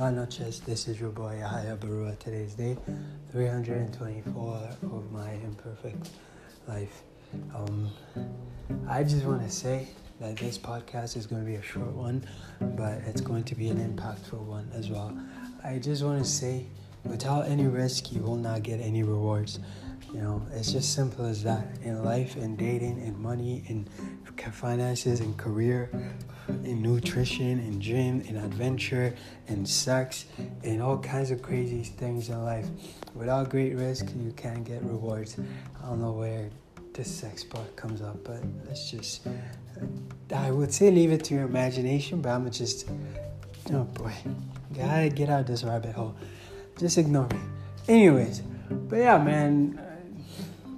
Buenas noches, this is your boy Yahya Barua. Today's day 324 of my imperfect life. Um, I just want to say that this podcast is going to be a short one, but it's going to be an impactful one as well. I just want to say, without any risk, you will not get any rewards. You know, it's just simple as that. In life, in dating, in money, in finances, in career, in nutrition, in gym, in adventure, in sex, in all kinds of crazy things in life. Without great risk, you can't get rewards. I don't know where this sex part comes up, but let's just. I would say leave it to your imagination, but I'm just. Oh boy, gotta get out of this rabbit hole. Just ignore me. Anyways, but yeah, man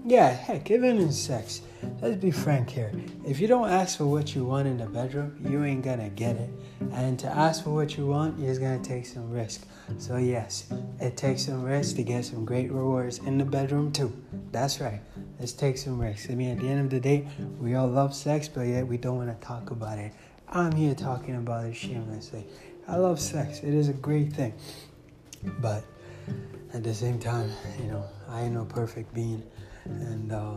yeah, heck, even in sex, let's be frank here. If you don't ask for what you want in the bedroom, you ain't gonna get it. And to ask for what you want is gonna take some risk. So, yes, it takes some risk to get some great rewards in the bedroom, too. That's right. Let's take some risks. I mean, at the end of the day, we all love sex, but yet we don't wanna talk about it. I'm here talking about it shamelessly. I love sex, it is a great thing. But at the same time, you know, I ain't no perfect being. And uh,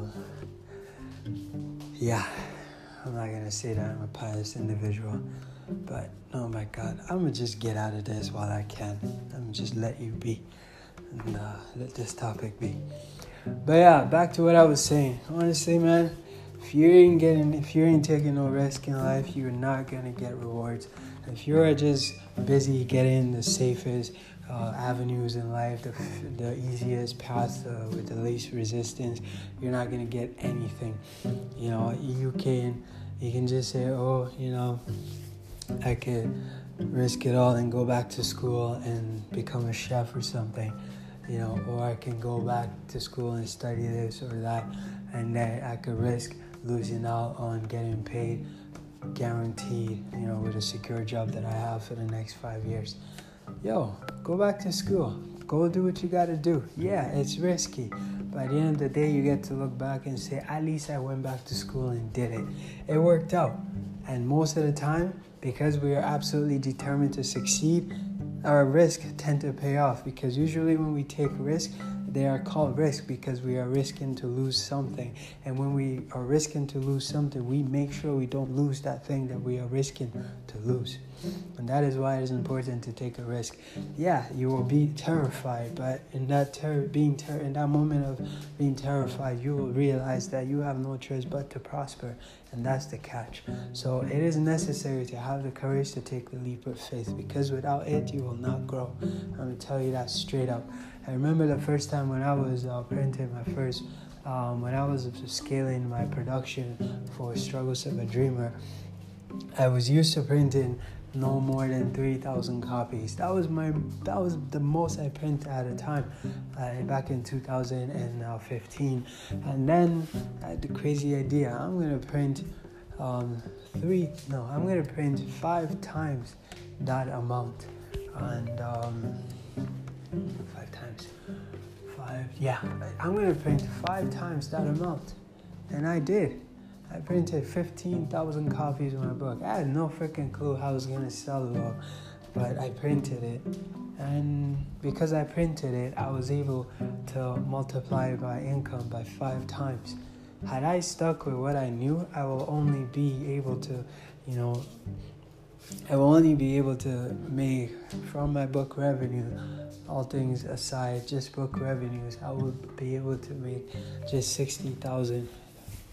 yeah, I'm not gonna say that I'm a pious individual, but oh my God, I'm gonna just get out of this while I can. I'm gonna just let you be and uh, let this topic be. But yeah, back to what I was saying. Honestly, man, if you ain't getting, if you ain't taking no risk in life, you're not gonna get rewards. If you're just busy getting the safest, uh, avenues in life, the, the easiest path uh, with the least resistance, you're not gonna get anything. You know, you can you can just say, oh, you know, I could risk it all and go back to school and become a chef or something. You know, or I can go back to school and study this or that, and then I could risk losing out on getting paid guaranteed, you know, with a secure job that I have for the next five years yo, go back to school. Go do what you got to do. Yeah, it's risky. But at the end of the day, you get to look back and say, at least I went back to school and did it. It worked out. And most of the time, because we are absolutely determined to succeed, our risk tend to pay off because usually when we take risk, they are called risk because we are risking to lose something. And when we are risking to lose something, we make sure we don't lose that thing that we are risking to lose. And that is why it is important to take a risk. Yeah, you will be terrified, but in that ter- being ter- in that moment of being terrified, you will realize that you have no choice but to prosper, and that's the catch. So it is necessary to have the courage to take the leap of faith because without it, you will not grow. I'm gonna tell you that straight up. I remember the first time when I was uh, printing my first, um, when I was scaling my production for Struggles of a Dreamer. I was used to printing no more than 3,000 copies. That was my that was the most I printed at a time uh, back in 2015. And then I had the crazy idea I'm gonna print um, three no I'm gonna print five times that amount and um, five times five yeah I'm gonna print five times that amount and I did. I printed 15,000 copies of my book. I had no freaking clue how I was gonna sell it all, but I printed it. And because I printed it, I was able to multiply my income by five times. Had I stuck with what I knew, I will only be able to, you know, I will only be able to make from my book revenue, all things aside, just book revenues, I would be able to make just 60,000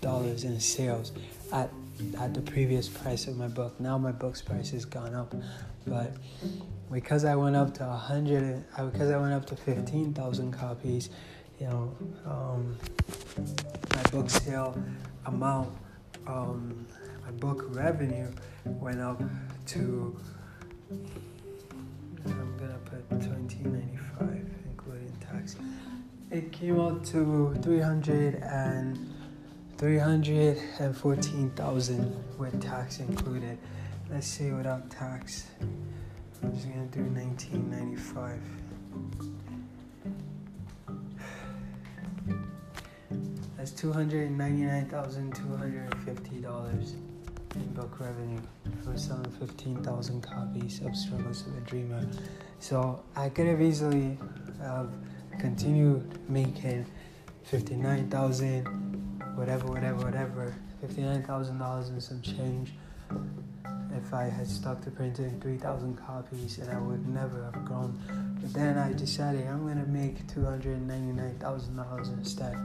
dollars in sales at at the previous price of my book. Now my book's price has gone up, but because I went up to a hundred, because I went up to fifteen thousand copies, you know, um, my book sale amount, um, my book revenue went up to. I'm gonna put twenty ninety five, including tax. It came out to three hundred and 314,000 with tax included. Let's see without tax. I'm just gonna do 1995. That's $299,250 in book revenue from selling 15,000 copies of Struggles of a Dreamer. So I could have easily have continued making 59,000, whatever, whatever, whatever, $59,000 and some change if I had stuck to printing 3,000 copies and I would never have grown. But then I decided I'm to make $299,000 instead,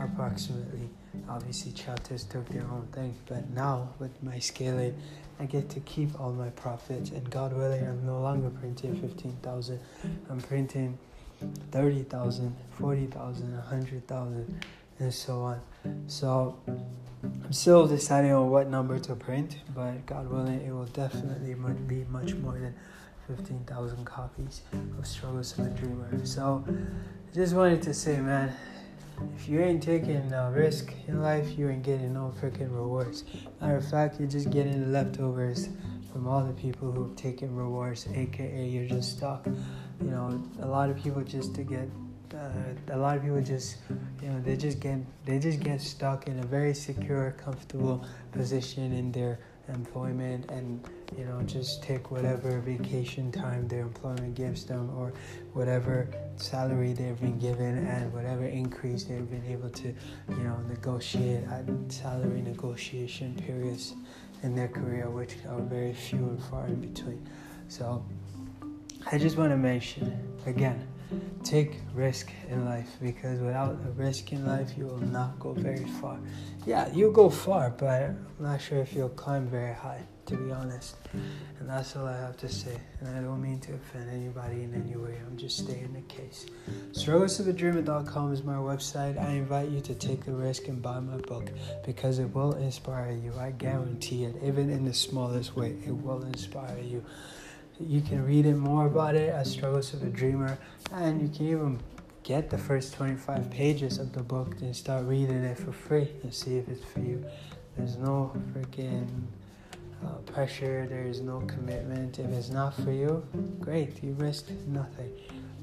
approximately. Obviously, chapters took their own thing, but now with my scaling, I get to keep all my profits. And God willing, I'm no longer printing 15,000. I'm printing 30,000, 40,000, 100,000, and so on. So I'm still deciding on what number to print, but God willing, it will definitely be much more than 15,000 copies of Struggles of a Dreamer. So I just wanted to say, man, if you ain't taking a risk in life, you ain't getting no freaking rewards. Matter of fact, you're just getting the leftovers from all the people who've taken rewards, aka you're just stuck. You know, a lot of people just to get uh, a lot of people just you know they just get they just get stuck in a very secure comfortable position in their employment and you know just take whatever vacation time their employment gives them or whatever salary they've been given and whatever increase they've been able to you know negotiate at salary negotiation periods in their career which are very few and far in between. So i just want to mention again take risk in life because without a risk in life you will not go very far. Yeah you'll go far but i'm not sure if you'll climb very high to be honest. And that's all i have to say. And i don't mean to offend anybody in any way. I'm just stating the case. Strugglesofadreamer.com is my website. I invite you to take the risk and buy my book because it will inspire you. I guarantee it. Even in the smallest way it will inspire you you can read it more about it at Struggles of a Dreamer, and you can even get the first 25 pages of the book and start reading it for free and see if it's for you. There's no freaking uh, pressure, there's no commitment. If it's not for you, great, you risked nothing.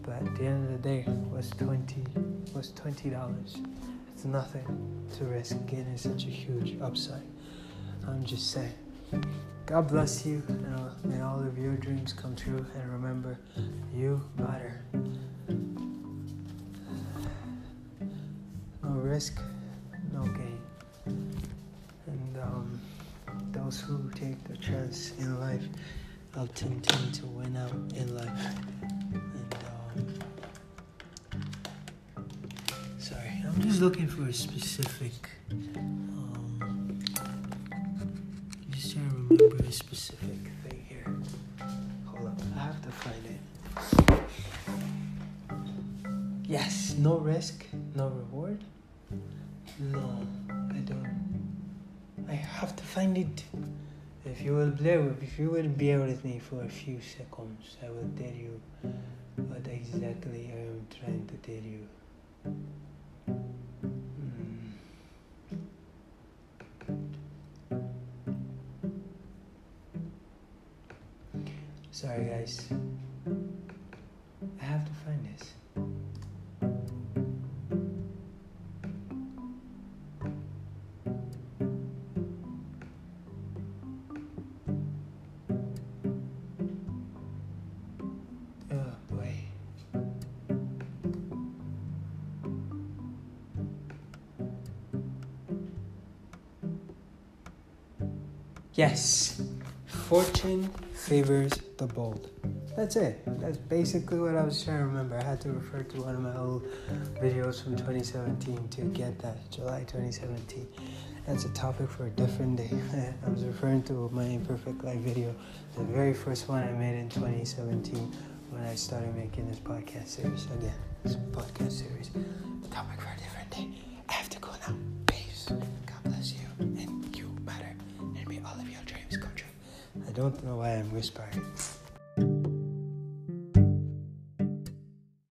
But at the end of the day, what's 20 what's $20? It's nothing to risk getting such a huge upside. I'm just saying. God bless you, and may all of your dreams come true. And remember, you matter. No risk, no gain. And um, those who take the chance in life will tend to win out in life. And um, sorry, I'm just looking for a specific. A specific thing here. Hold up, I have to find it. Yes, no risk, no reward. No, I don't. I have to find it. If you will bear, if you will bear with me for a few seconds, I will tell you what exactly I am trying to tell you. Sorry, guys. I have to find this. Oh boy. Yes, fortune favors the bold. That's it. That's basically what I was trying to remember. I had to refer to one of my old videos from 2017 to get that. July 2017. That's a topic for a different day. I was referring to my Imperfect Life video, the very first one I made in 2017 when I started making this podcast series. Again, this podcast series. Topic for a different day. I have to go now. Peace. God bless you. And I don't know why I'm whispering.